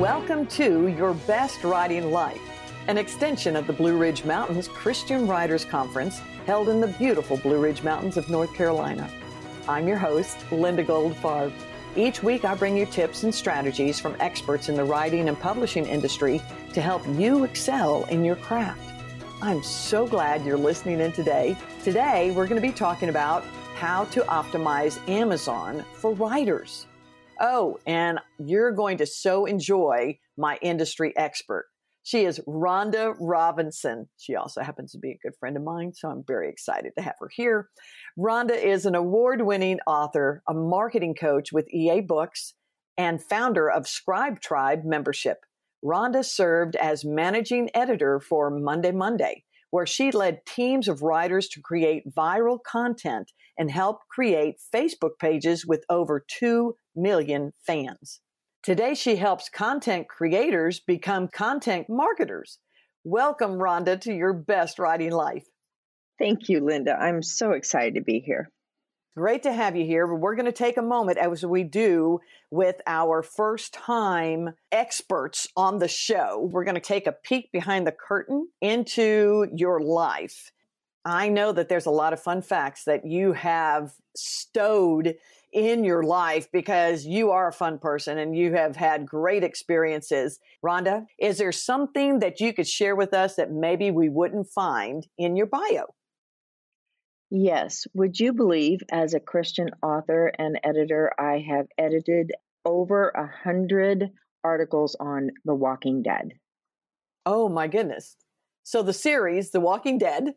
Welcome to Your Best Writing Life, an extension of the Blue Ridge Mountains Christian Writers Conference held in the beautiful Blue Ridge Mountains of North Carolina. I'm your host, Linda Goldfarb. Each week, I bring you tips and strategies from experts in the writing and publishing industry to help you excel in your craft. I'm so glad you're listening in today. Today, we're going to be talking about how to optimize Amazon for writers. Oh, and you're going to so enjoy my industry expert. She is Rhonda Robinson. She also happens to be a good friend of mine, so I'm very excited to have her here. Rhonda is an award winning author, a marketing coach with EA Books, and founder of Scribe Tribe membership. Rhonda served as managing editor for Monday Monday, where she led teams of writers to create viral content and help create Facebook pages with over 2 million fans. Today, she helps content creators become content marketers. Welcome, Rhonda, to your best writing life. Thank you, Linda. I'm so excited to be here. Great to have you here. We're going to take a moment, as we do with our first time experts on the show. We're going to take a peek behind the curtain into your life. I know that there's a lot of fun facts that you have stowed in your life because you are a fun person and you have had great experiences. Rhonda, is there something that you could share with us that maybe we wouldn't find in your bio? Yes. Would you believe, as a Christian author and editor, I have edited over a hundred articles on The Walking Dead? Oh my goodness. So the series, The Walking Dead,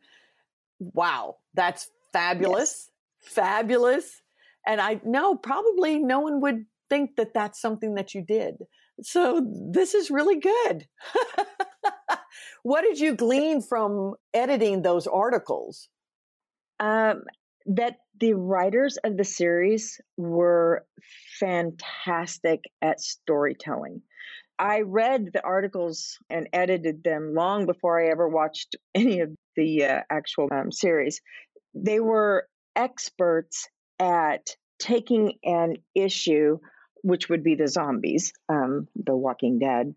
wow, that's fabulous. Yes. Fabulous. And I know probably no one would think that that's something that you did. So this is really good. what did you glean from editing those articles? Um, that the writers of the series were fantastic at storytelling. I read the articles and edited them long before I ever watched any of the uh, actual um, series. They were experts at taking an issue, which would be the zombies, um, the Walking Dead,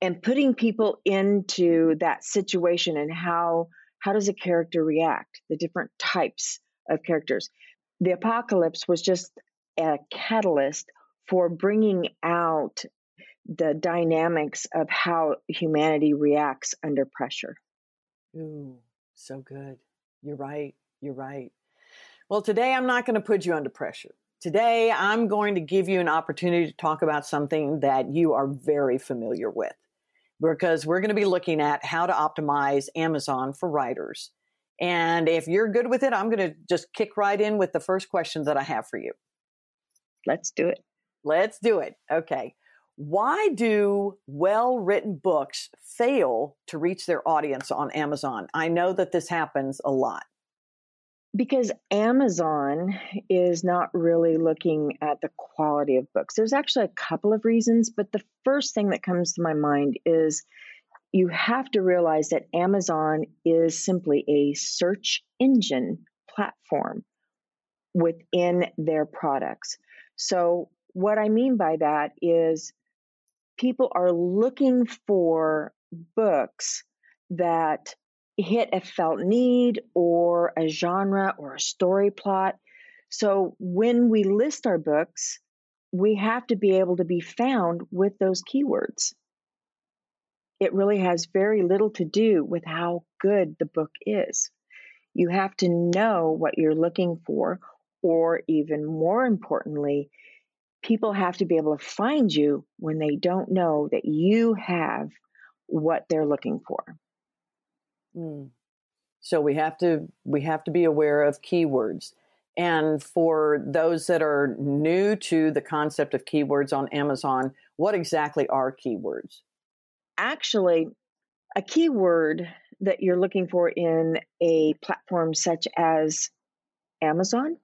and putting people into that situation and how how does a character react, the different types of characters. The apocalypse was just a catalyst for bringing out the dynamics of how humanity reacts under pressure. Ooh, so good. You're right. You're right. Well, today I'm not going to put you under pressure. Today I'm going to give you an opportunity to talk about something that you are very familiar with because we're going to be looking at how to optimize Amazon for writers. And if you're good with it, I'm going to just kick right in with the first question that I have for you. Let's do it. Let's do it. Okay. Why do well written books fail to reach their audience on Amazon? I know that this happens a lot. Because Amazon is not really looking at the quality of books. There's actually a couple of reasons, but the first thing that comes to my mind is you have to realize that Amazon is simply a search engine platform within their products. So, what I mean by that is people are looking for books that hit a felt need or a genre or a story plot. So when we list our books, we have to be able to be found with those keywords. It really has very little to do with how good the book is. You have to know what you're looking for, or even more importantly, people have to be able to find you when they don't know that you have what they're looking for. Mm. So we have to we have to be aware of keywords. And for those that are new to the concept of keywords on Amazon, what exactly are keywords? Actually, a keyword that you're looking for in a platform such as Amazon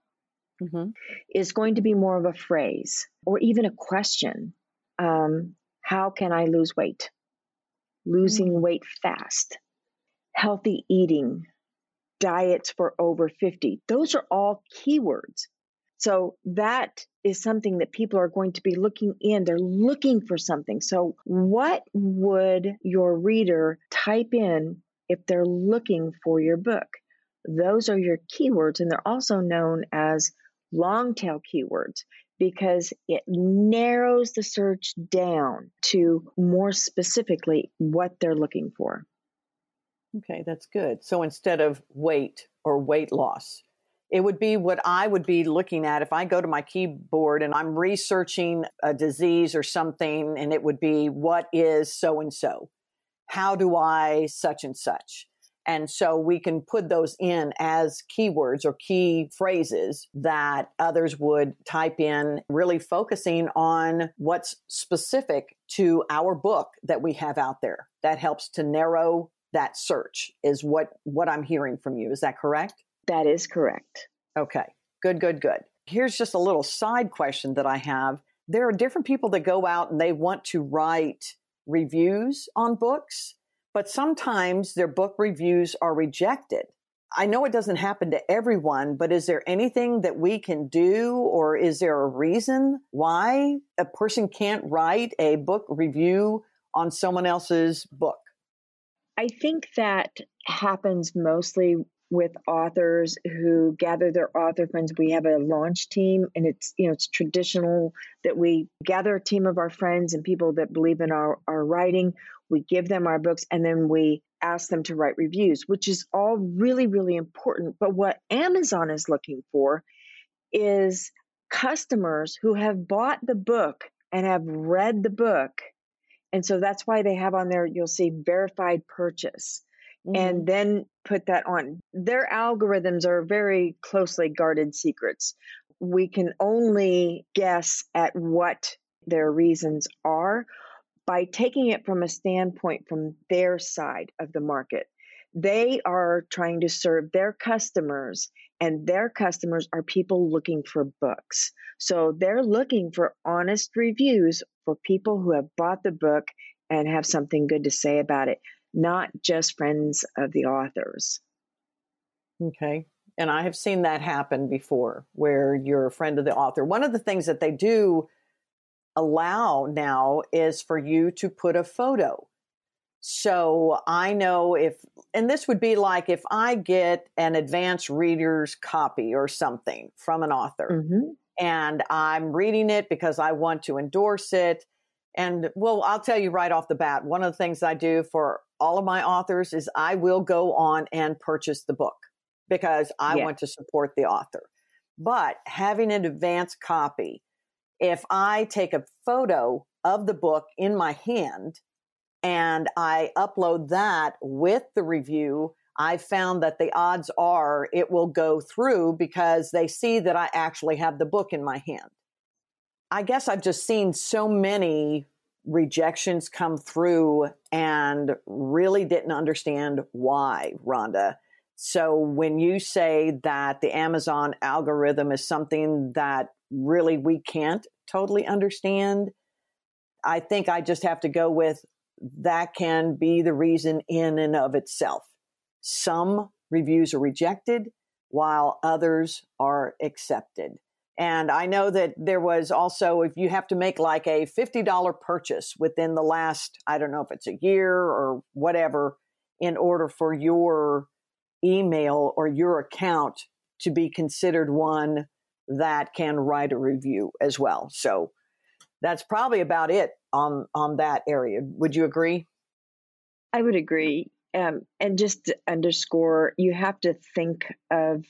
mm-hmm. is going to be more of a phrase or even a question. Um, how can I lose weight? Losing mm-hmm. weight fast healthy eating, diets for over 50. Those are all keywords. So that is something that people are going to be looking in. They're looking for something. So, what would your reader type in if they're looking for your book? Those are your keywords, and they're also known as long tail keywords because it narrows the search down to more specifically what they're looking for. Okay, that's good. So instead of weight or weight loss, it would be what I would be looking at if I go to my keyboard and I'm researching a disease or something, and it would be what is so and so? How do I such and such? And so we can put those in as keywords or key phrases that others would type in, really focusing on what's specific to our book that we have out there. That helps to narrow that search, is what, what I'm hearing from you. Is that correct? That is correct. Okay, good, good, good. Here's just a little side question that I have. There are different people that go out and they want to write reviews on books but sometimes their book reviews are rejected. I know it doesn't happen to everyone, but is there anything that we can do, or is there a reason why a person can't write a book review on someone else's book? I think that happens mostly with authors who gather their author friends. We have a launch team, and it's you know it's traditional that we gather a team of our friends and people that believe in our, our writing we give them our books, and then we ask them to write reviews, which is all really, really important. But what Amazon is looking for is customers who have bought the book and have read the book. And so that's why they have on there, you'll see verified purchase. Mm-hmm. And then put that on. Their algorithms are very closely guarded secrets. We can only guess at what their reasons are by taking it from a standpoint from their side of the market. They are trying to serve their customers, and their customers are people looking for books. So they're looking for honest reviews for people who have bought the book and have something good to say about it, not just friends of the authors. Okay. And I have seen that happen before where you're a friend of the author. One of the things that they do allow now is for you to put a photo. So I know if, and this would be like if I get an advanced reader's copy or something from an author mm-hmm. and I'm reading it because I want to endorse it. And well, I'll tell you right off the bat, one of the things I do for all of my authors is I will go on and purchase the book because I yeah. want to support the author. But having an advanced copy if I take a photo of the book in my hand and I upload that with the review, I found that the odds are it will go through because they see that I actually have the book in my hand. I guess I've just seen so many rejections come through and really didn't understand why, Rhonda. So when you say that the Amazon algorithm is something that really we can't totally understand. I think I just have to go with that can be the reason in and of itself. Some reviews are rejected while others are accepted. And I know that there was also, if you have to make like a $50 purchase within the last, I don't know if it's a year or whatever, in order for your email or your account to be considered one that can write a review as well. So that's probably about it on on that area. Would you agree? I would agree. Um, and just to underscore, you have to think of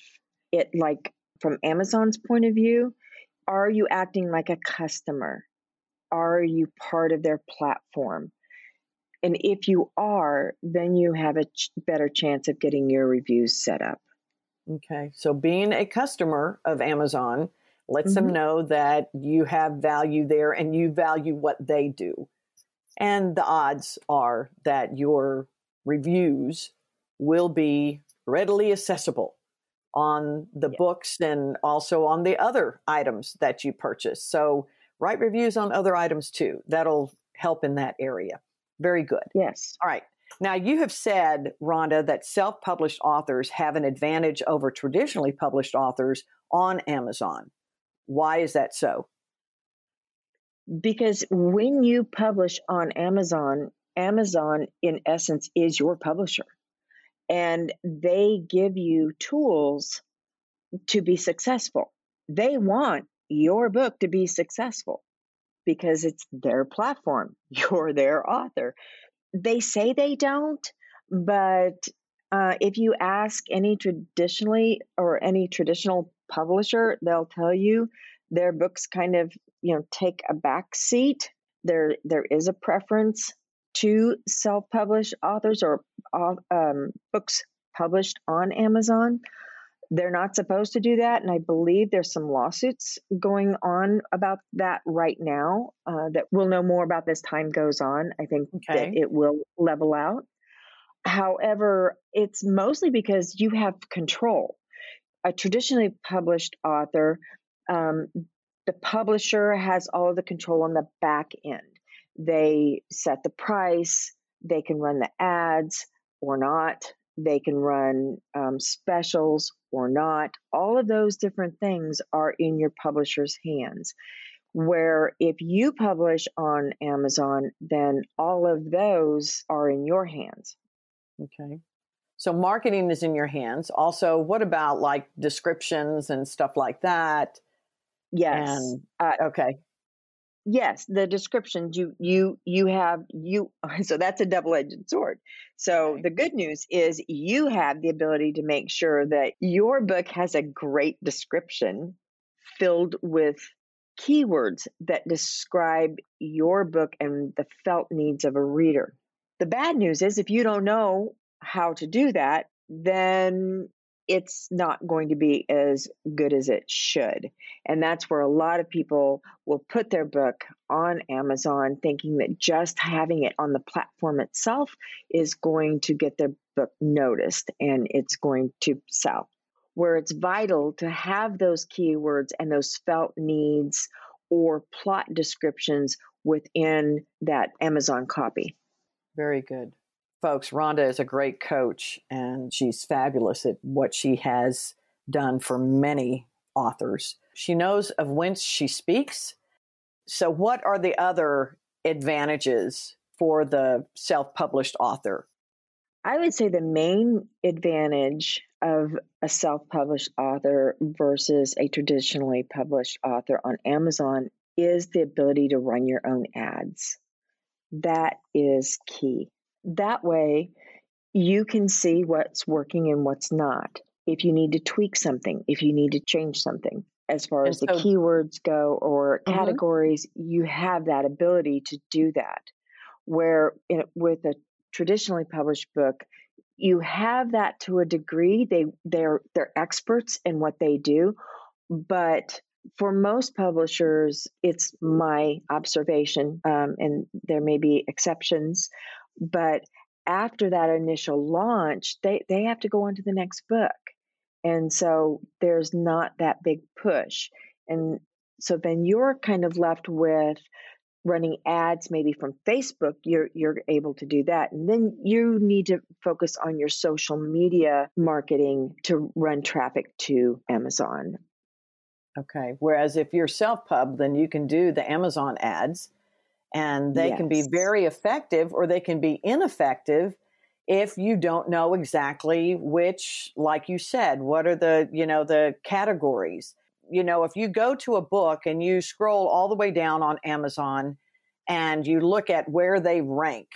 it like from Amazon's point of view. Are you acting like a customer? Are you part of their platform? And if you are, then you have a ch- better chance of getting your reviews set up. Okay. So being a customer of Amazon lets mm-hmm. them know that you have value there and you value what they do. And the odds are that your reviews will be readily accessible on the yeah. books and also on the other items that you purchase. So write reviews on other items too. That'll help in that area. Very good. Yes. All right. Now, you have said, Rhonda, that self published authors have an advantage over traditionally published authors on Amazon. Why is that so? Because when you publish on Amazon, Amazon, in essence, is your publisher. And they give you tools to be successful. They want your book to be successful because it's their platform. You're their author. They say they don't, but uh, if you ask any traditionally or any traditional publisher, they'll tell you their books kind of you know take a back seat. There there is a preference to self-published authors or um, books published on Amazon. They're not supposed to do that, and I believe there's some lawsuits going on about that right now. Uh, that we'll know more about as time goes on. I think okay. that it will level out. However, it's mostly because you have control. A traditionally published author, um, the publisher has all of the control on the back end. They set the price, they can run the ads or not, they can run um, specials or not. All of those different things are in your publisher's hands. Where if you publish on Amazon, then all of those are in your hands. Okay. So marketing is in your hands. Also, what about like descriptions and stuff like that? Yes. And, uh, okay. Yes, the descriptions you you you have you so that's a double-edged sword. So the good news is you have the ability to make sure that your book has a great description filled with keywords that describe your book and the felt needs of a reader. The bad news is if you don't know how to do that, then it's not going to be as good as it should. And that's where a lot of people will put their book on Amazon thinking that just having it on the platform itself is going to get their book noticed and it's going to sell. Where it's vital to have those keywords and those felt needs or plot descriptions within that Amazon copy. Very good. Folks, Rhonda is a great coach and she's fabulous at what she has done for many authors. She knows of whence she speaks. So, what are the other advantages for the self published author? I would say the main advantage of a self published author versus a traditionally published author on Amazon is the ability to run your own ads. That is key. That way, you can see what's working and what's not. If you need to tweak something, if you need to change something, as far and as so, the keywords go or mm-hmm. categories, you have that ability to do that. Where in, with a traditionally published book, you have that to a degree. They they're they're experts in what they do, but for most publishers, it's my observation, um, and there may be exceptions, but after that initial launch, they, they have to go on to the next book. And so there's not that big push. And so then you're kind of left with running ads maybe from Facebook, you're you're able to do that. And then you need to focus on your social media marketing to run traffic to Amazon. Okay. Whereas if you're self-pub, then you can do the Amazon ads and they yes. can be very effective or they can be ineffective if you don't know exactly which like you said what are the you know the categories you know if you go to a book and you scroll all the way down on amazon and you look at where they rank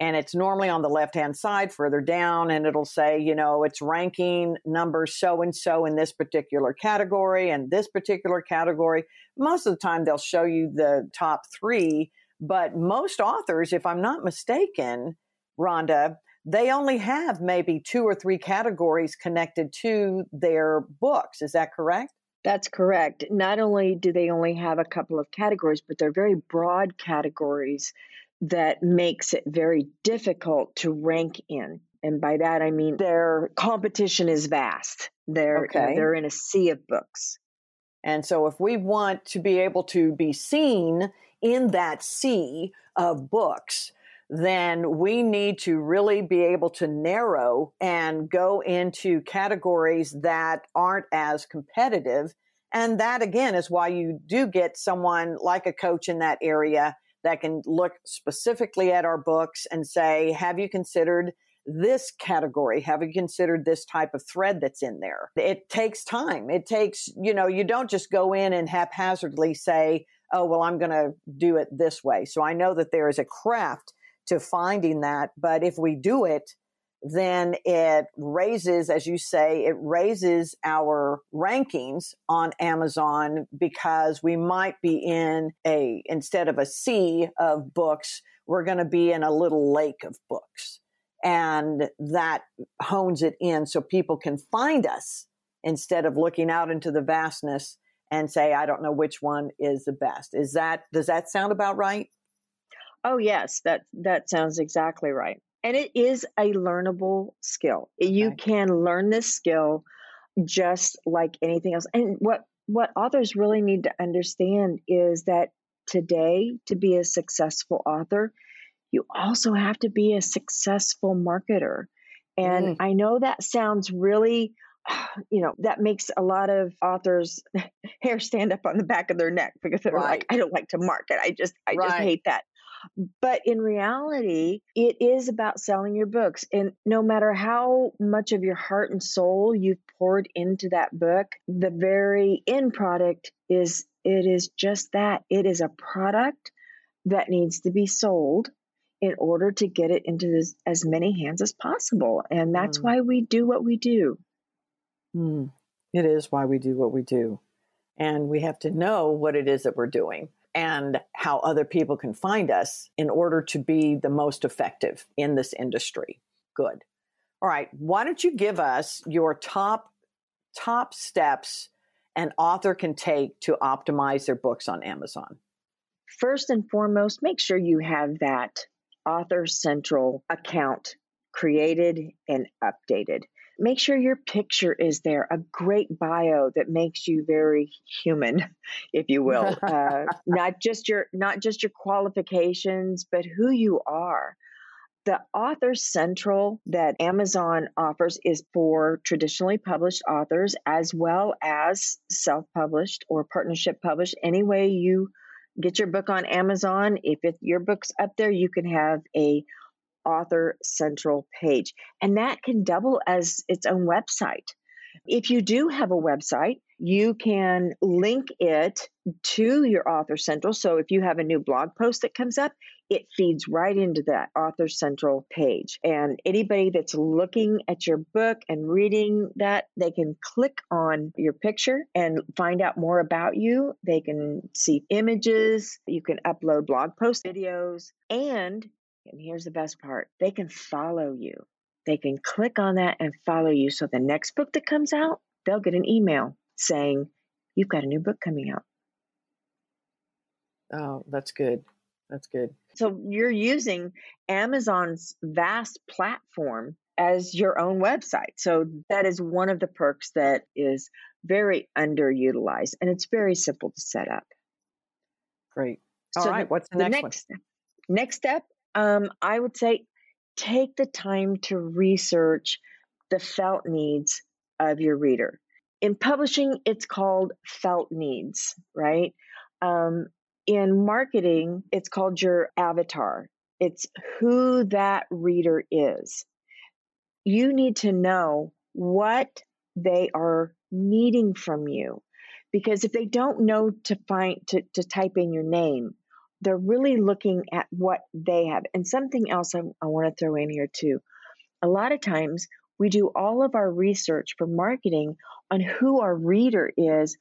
and it's normally on the left hand side further down and it'll say you know it's ranking number so and so in this particular category and this particular category. Most of the time they'll show you the top three but most authors if i'm not mistaken rhonda they only have maybe two or three categories connected to their books. Is that correct? That's correct. Not only do they only have a couple of categories, but they're very broad categories that makes it very difficult to rank in. And by that I mean their competition is vast. They're okay. they're in a sea of books. And so if we want to be able to be seen in that sea of books, then we need to really be able to narrow and go into categories that aren't as competitive And that again is why you do get someone like a coach in that area that can look specifically at our books and say, have you considered this category? Have you considered this type of thread that's in there? It takes time. It takes, you know, you don't just go in and haphazardly say, oh, well, I'm going to do it this way. So I know that there is a craft to finding that. But if we do it, then it raises, as you say, it raises our rankings on Amazon because we might be in a, instead of a sea of books, we're going to be in a little lake of books. And that hones it in so people can find us instead of looking out into the vastness and say, I don't know which one is the best. Is that, does that sound about right? Oh, yes, that, that sounds exactly right. And it is a learnable skill. Okay. You can learn this skill just like anything else. And what, what authors really need to understand is that today, to be a successful author, you also have to be a successful marketer. And mm. I know that sounds really, you know, that makes a lot of authors hair stand up on the back of their neck because they're right. like, I don't like to market. I just, I right. just hate that. But in reality, it is about selling your books. And no matter how much of your heart and soul you've poured into that book, the very end product is it is just that. It is a product that needs to be sold in order to get it into this, as many hands as possible. And that's mm. why we do what we do. Mm. It is why we do what we do. And we have to know what it is that we're doing and how other people can find us in order to be the most effective in this industry. Good. All right. Why don't you give us your top top steps an author can take to optimize their books on Amazon? First and foremost, make sure you have that Author Central account created and updated. Make sure your picture is there, a great bio that makes you very human, if you will. uh, not just your not just your qualifications, but who you are. The Author Central that Amazon offers is for traditionally published authors as well as self published or partnership published. Any way you get your book on Amazon. If it, your book's up there, you can have a author central page, and that can double as its own website. If you do have a website, you can link it to your Author Central. So if you have a new blog post that comes up, it feeds right into that Author Central page. And anybody that's looking at your book and reading that, they can click on your picture and find out more about you. They can see images, you can upload blog post videos, and and here's the best part they can follow you. They can click on that and follow you. So the next book that comes out, they'll get an email saying, You've got a new book coming out. Oh, that's good. That's good. So you're using Amazon's vast platform as your own website. So that is one of the perks that is very underutilized and it's very simple to set up. Great. All so right. The, What's the, the next, next step? Next step, um, I would say take the time to research the felt needs of your reader. In publishing, it's called felt needs, right? Um, in marketing, it's called your avatar. It's who that reader is. You need to know what they are needing from you. Because if they don't know to find to, to type in your name, they're really looking at what they have. And something else I, I want to throw in here too. A lot of times we do all of our research for marketing on who our reader is,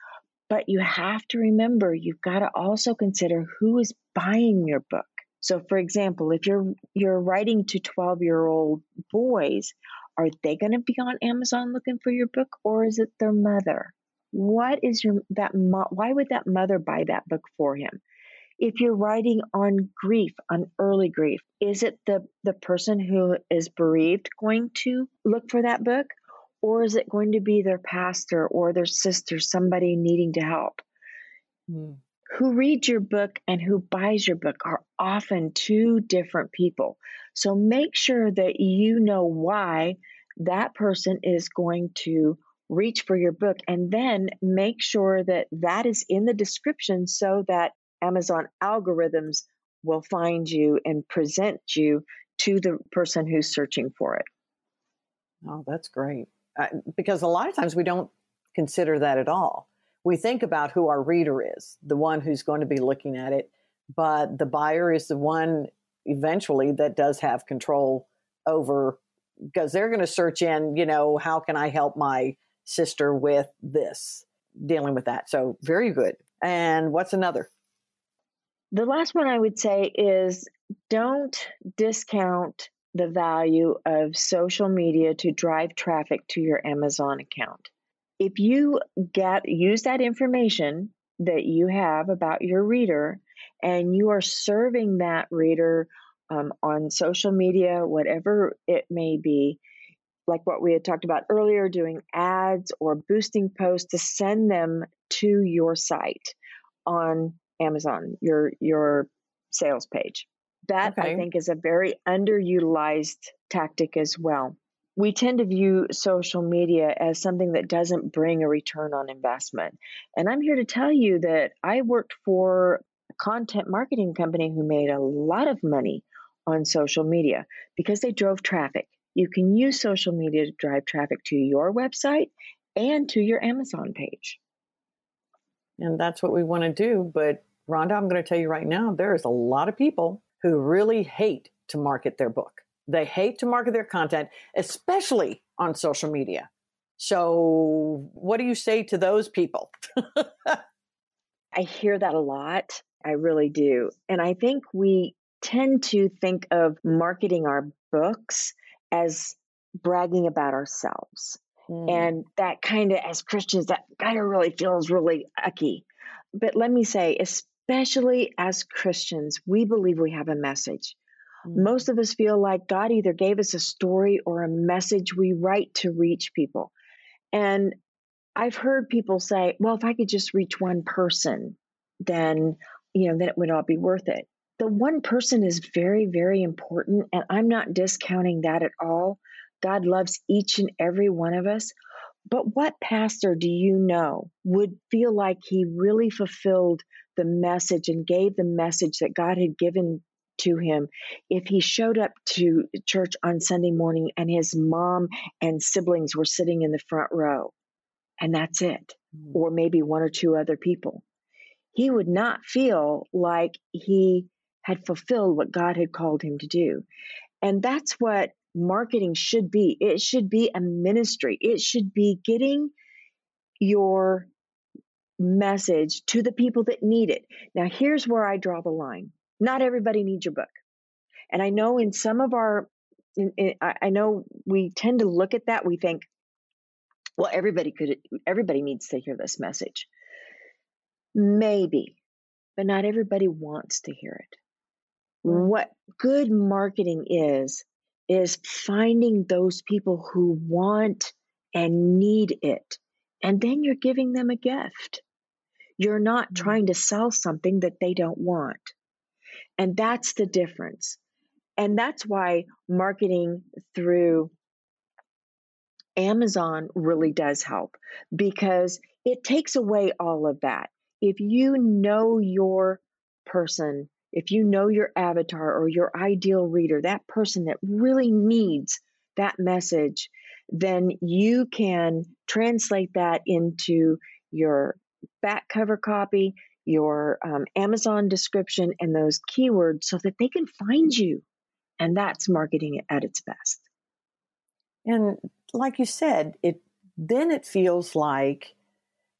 but you have to remember you've got to also consider who is buying your book. So for example, if you're you're writing to 12-year-old boys, are they going to be on Amazon looking for your book or is it their mother? What is your that mo- why would that mother buy that book for him? If you're writing on grief, on early grief, is it the, the person who is bereaved going to look for that book? Or is it going to be their pastor or their sister, somebody needing to help? Mm. Who reads your book and who buys your book are often two different people. So make sure that you know why that person is going to reach for your book and then make sure that that is in the description so that Amazon algorithms will find you and present you to the person who's searching for it. Oh, that's great. Because a lot of times we don't consider that at all. We think about who our reader is, the one who's going to be looking at it, but the buyer is the one eventually that does have control over because they're going to search in, you know, how can I help my sister with this, dealing with that. So, very good. And what's another? The last one I would say is don't discount the value of social media to drive traffic to your Amazon account. If you get use that information that you have about your reader and you are serving that reader um, on social media, whatever it may be, like what we had talked about earlier, doing ads or boosting posts to send them to your site on Amazon, your your sales page. That okay. I think is a very underutilized tactic as well. We tend to view social media as something that doesn't bring a return on investment. And I'm here to tell you that I worked for a content marketing company who made a lot of money on social media because they drove traffic. You can use social media to drive traffic to your website and to your Amazon page. And that's what we want to do. But Rhonda, I'm going to tell you right now, there is a lot of people who really hate to market their book. They hate to market their content, especially on social media. So, what do you say to those people? I hear that a lot. I really do. And I think we tend to think of marketing our books as bragging about ourselves. Mm. And that kind of, as Christians, that kind of really feels really icky. But let me say, especially as Christians, we believe we have a message. Mm. Most of us feel like God either gave us a story or a message we write to reach people. And I've heard people say, well, if I could just reach one person, then, you know, then it would all be worth it the one person is very, very important. And I'm not discounting that at all. God loves each and every one of us. But what pastor do you know would feel like he really fulfilled the message and gave the message that God had given to him if he showed up to church on Sunday morning and his mom and siblings were sitting in the front row and that's it, mm. or maybe one or two other people? He would not feel like he had fulfilled what God had called him to do. And that's what marketing should be. It should be a ministry. It should be getting your message to the people that need it. Now, here's where I draw the line. Not everybody needs your book. And I know in some of our, in, in, I know we tend to look at that. We think, well, everybody could, everybody needs to hear this message. Maybe, but not everybody wants to hear it. Mm. What good marketing is, is finding those people who want and need it. And then you're giving them a gift. You're not mm-hmm. trying to sell something that they don't want. And that's the difference. And that's why marketing through Amazon really does help because it takes away all of that. If you know your person if you know your avatar or your ideal reader, that person that really needs that message, then you can translate that into your back cover copy, your um, Amazon description, and those keywords so that they can find you. And that's marketing at its best. And like you said, it then it feels like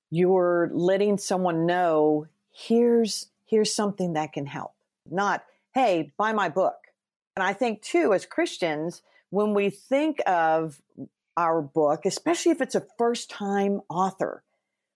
you're letting someone know here's here's something that can help not, hey, buy my book. And I think too, as Christians, when we think of our book, especially if it's a first time author,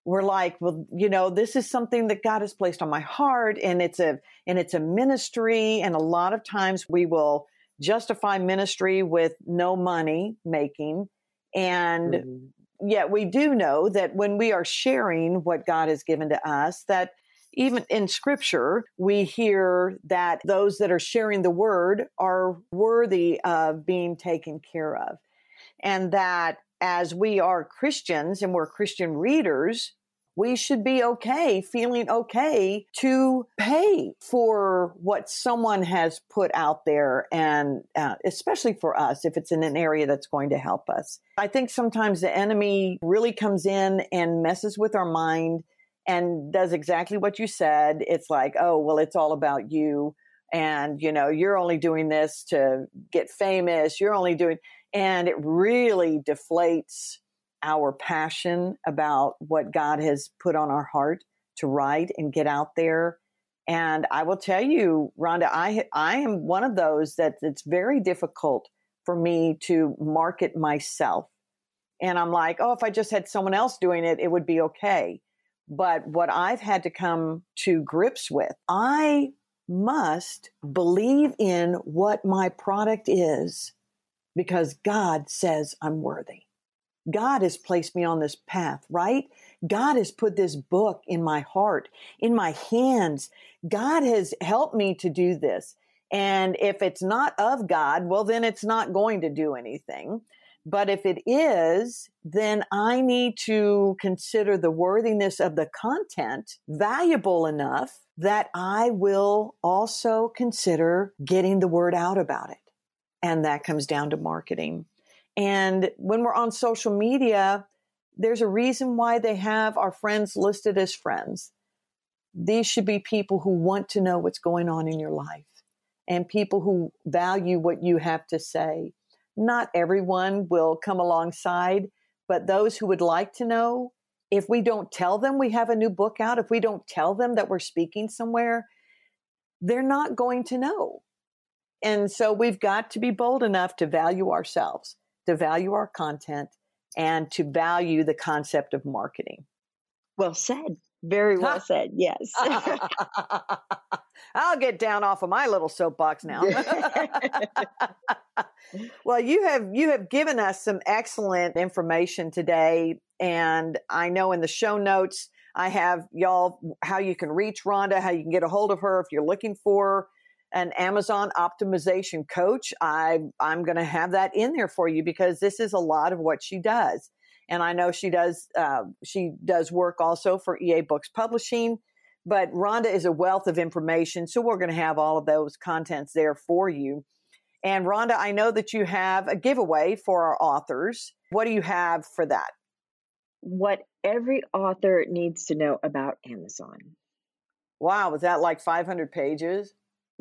we're like, well, you know, this is something that God has placed on my heart and it's a, and it's a ministry. And a lot of times we will justify ministry with no money making. And mm-hmm. yet we do know that when we are sharing what God has given to us, that even in scripture, we hear that those that are sharing the word are worthy of being taken care of. And that as we are Christians and we're Christian readers, we should be okay, feeling okay to pay for what someone has put out there. And uh, especially for us, if it's in an area that's going to help us. I think sometimes the enemy really comes in and messes with our mind and does exactly what you said. It's like, oh, well, it's all about you. And, you know, you're only doing this to get famous. You're only doing, and it really deflates our passion about what God has put on our heart to write and get out there. And I will tell you, Rhonda, I I am one of those that it's very difficult for me to market myself. And I'm like, oh, if I just had someone else doing it, it would be okay. But what I've had to come to grips with, I must believe in what my product is because God says I'm worthy. God has placed me on this path, right? God has put this book in my heart, in my hands. God has helped me to do this. And if it's not of God, well, then it's not going to do anything. But if it is, then I need to consider the worthiness of the content valuable enough that I will also consider getting the word out about it. And that comes down to marketing. And when we're on social media, there's a reason why they have our friends listed as friends. These should be people who want to know what's going on in your life and people who value what you have to say. Not everyone will come alongside, but those who would like to know, if we don't tell them we have a new book out, if we don't tell them that we're speaking somewhere, they're not going to know. And so we've got to be bold enough to value ourselves to value our content and to value the concept of marketing. Well said. Very well said. Yes. I'll get down off of my little soapbox now. well, you have you have given us some excellent information today and I know in the show notes I have y'all how you can reach Rhonda, how you can get a hold of her if you're looking for an Amazon optimization coach, I, I'm going to have that in there for you because this is a lot of what she does. And I know she does, uh, she does work also for EA Books Publishing, but Rhonda is a wealth of information. So we're going to have all of those contents there for you. And Rhonda, I know that you have a giveaway for our authors. What do you have for that? What every author needs to know about Amazon. Wow, was that like 500 pages?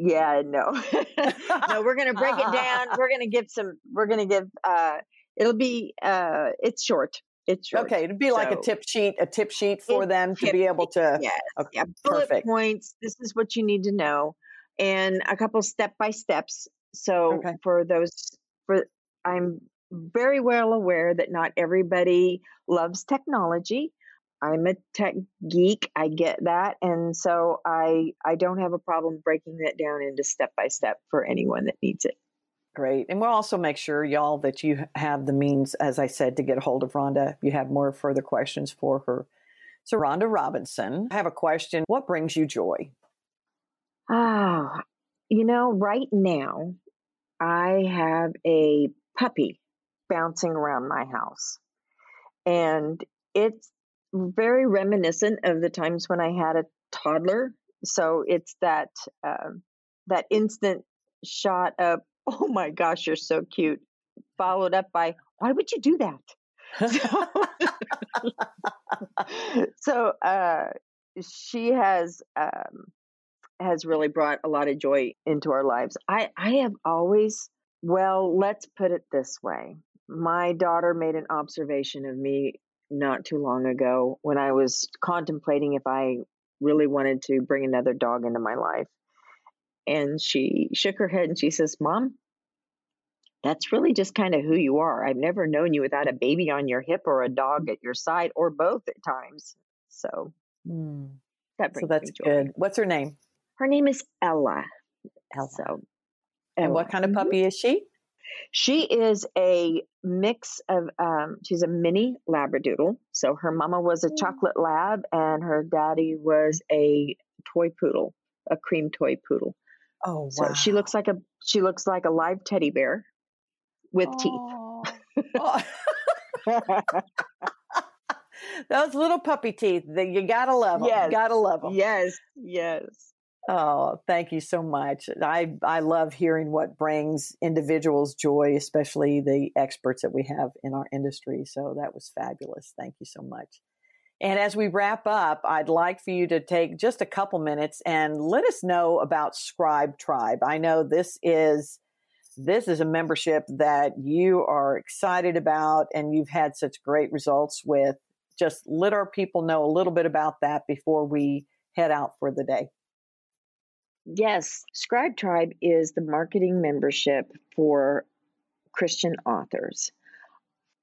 Yeah, no. no, we're going to break it down. We're going to give some, we're going to give, uh, it'll be, uh, it's short. It's short. Okay. It'd be so, like a tip sheet, a tip sheet for them to be able to. Yes. Okay, yeah. Bullet perfect. points. This is what you need to know and a couple step by steps. So okay. for those, for, I'm very well aware that not everybody loves technology. I'm a tech geek. I get that. And so I I don't have a problem breaking that down into step by step for anyone that needs it. Great. And we'll also make sure, y'all, that you have the means, as I said, to get a hold of Rhonda if you have more further questions for her. So, Rhonda Robinson, I have a question. What brings you joy? Oh, you know, right now, I have a puppy bouncing around my house. And it's very reminiscent of the times when I had a toddler. So it's that uh, that instant shot of "Oh my gosh, you're so cute," followed up by "Why would you do that?" so, so uh, she has um, has really brought a lot of joy into our lives. I I have always well, let's put it this way. My daughter made an observation of me not too long ago when I was contemplating if I really wanted to bring another dog into my life. And she shook her head and she says, Mom, that's really just kind of who you are. I've never known you without a baby on your hip or a dog at your side or both at times. So mm. that brings so that's good. What's her name? Her name is Ella. Ella. So, and what kind of mm-hmm. puppy is she? She is a mix of, um, she's a mini Labradoodle. So her mama was a mm. chocolate lab and her daddy was a toy poodle, a cream toy poodle. Oh, wow. So she looks like a, she looks like a live teddy bear with oh. teeth. oh. Those little puppy teeth, that you gotta love them. Yes. You gotta love them. Yes, yes. Oh, thank you so much. I, I love hearing what brings individuals joy, especially the experts that we have in our industry. So that was fabulous. Thank you so much. And as we wrap up, I'd like for you to take just a couple minutes and let us know about Scribe Tribe. I know this is this is a membership that you are excited about and you've had such great results with. Just let our people know a little bit about that before we head out for the day. Yes, Scribe Tribe is the marketing membership for Christian authors.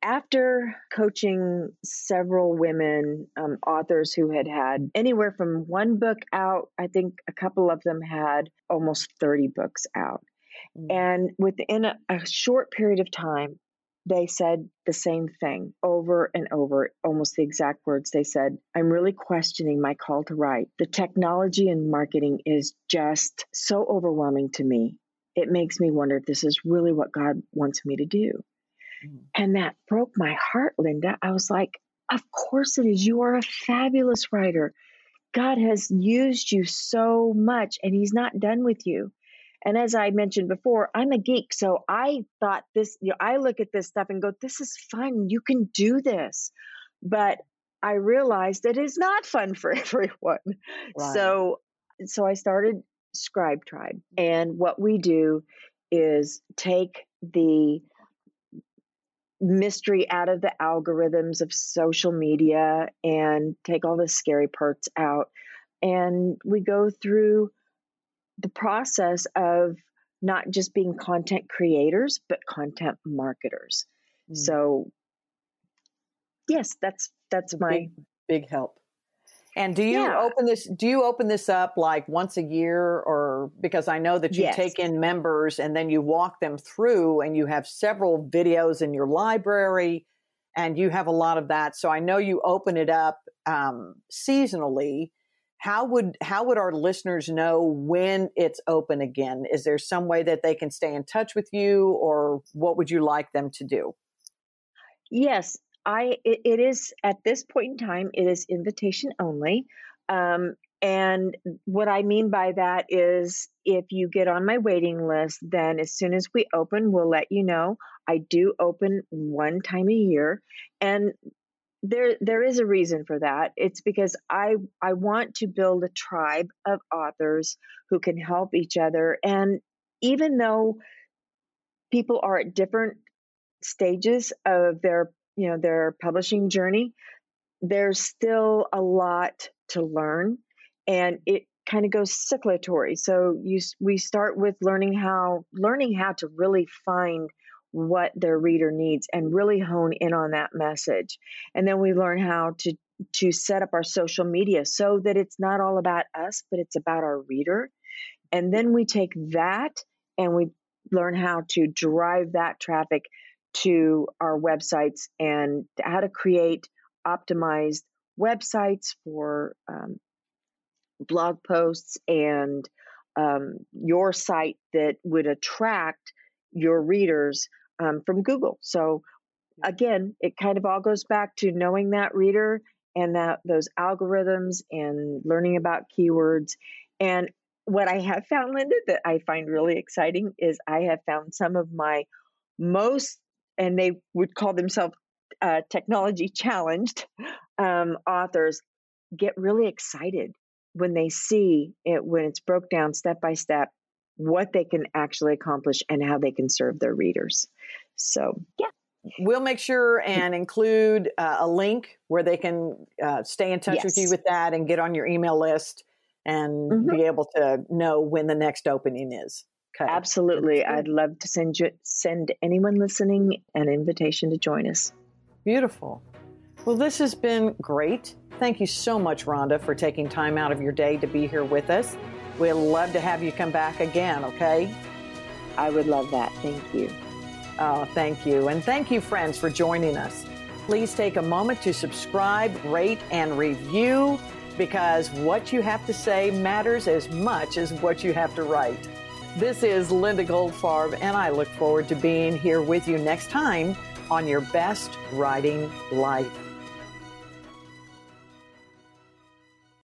After coaching several women um, authors who had had anywhere from one book out, I think a couple of them had almost 30 books out. Mm. And within a, a short period of time, they said the same thing over and over, almost the exact words. They said, I'm really questioning my call to write. The technology and marketing is just so overwhelming to me. It makes me wonder if this is really what God wants me to do. Mm. And that broke my heart, Linda. I was like, Of course it is. You are a fabulous writer. God has used you so much, and He's not done with you. And as I mentioned before, I'm a geek. So I thought this, you know, I look at this stuff and go, this is fun. You can do this. But I realized that it's not fun for everyone. Right. So so I started Scribe Tribe. Mm-hmm. And what we do is take the mystery out of the algorithms of social media and take all the scary parts out. And we go through the process of not just being content creators, but content marketers. Mm. So, yes, that's that's my big, big help. And do you yeah. open this? Do you open this up like once a year, or because I know that you yes. take in members and then you walk them through, and you have several videos in your library, and you have a lot of that. So I know you open it up um, seasonally how would how would our listeners know when it's open again? Is there some way that they can stay in touch with you or what would you like them to do? Yes i it, it is at this point in time it is invitation only. Um, and what i mean by that is if you get on my waiting list then as soon as we open we'll let you know. I do open one time a year and there there is a reason for that. It's because i i want to build a tribe of authors who can help each other and even though people are at different stages of their you know their publishing journey there's still a lot to learn and it kind of goes circulatory so you we start with learning how learning how to really find what their reader needs and really hone in on that message. And then we learn how to to set up our social media so that it's not all about us, but it's about our reader. And then we take that and we learn how to drive that traffic to our websites and how to create optimized websites for um, blog posts and um, your site that would attract your readers um, from Google. So again, it kind of all goes back to knowing that reader and that those algorithms and learning about keywords. And what I have found, Linda, that I find really exciting is I have found some of my most, and they would call themselves uh, technology challenged um, authors, get really excited when they see it when it's broke down step by step what they can actually accomplish and how they can serve their readers. So, yeah. We'll make sure and include uh, a link where they can uh, stay in touch yes. with you with that and get on your email list and mm-hmm. be able to know when the next opening is. Okay. Absolutely. I'd love to send you send anyone listening an invitation to join us. Beautiful. Well, this has been great. Thank you so much, Rhonda, for taking time out of your day to be here with us. We'd love to have you come back again, okay? I would love that. Thank you. Oh, thank you. And thank you, friends, for joining us. Please take a moment to subscribe, rate, and review because what you have to say matters as much as what you have to write. This is Linda Goldfarb, and I look forward to being here with you next time on your best writing life.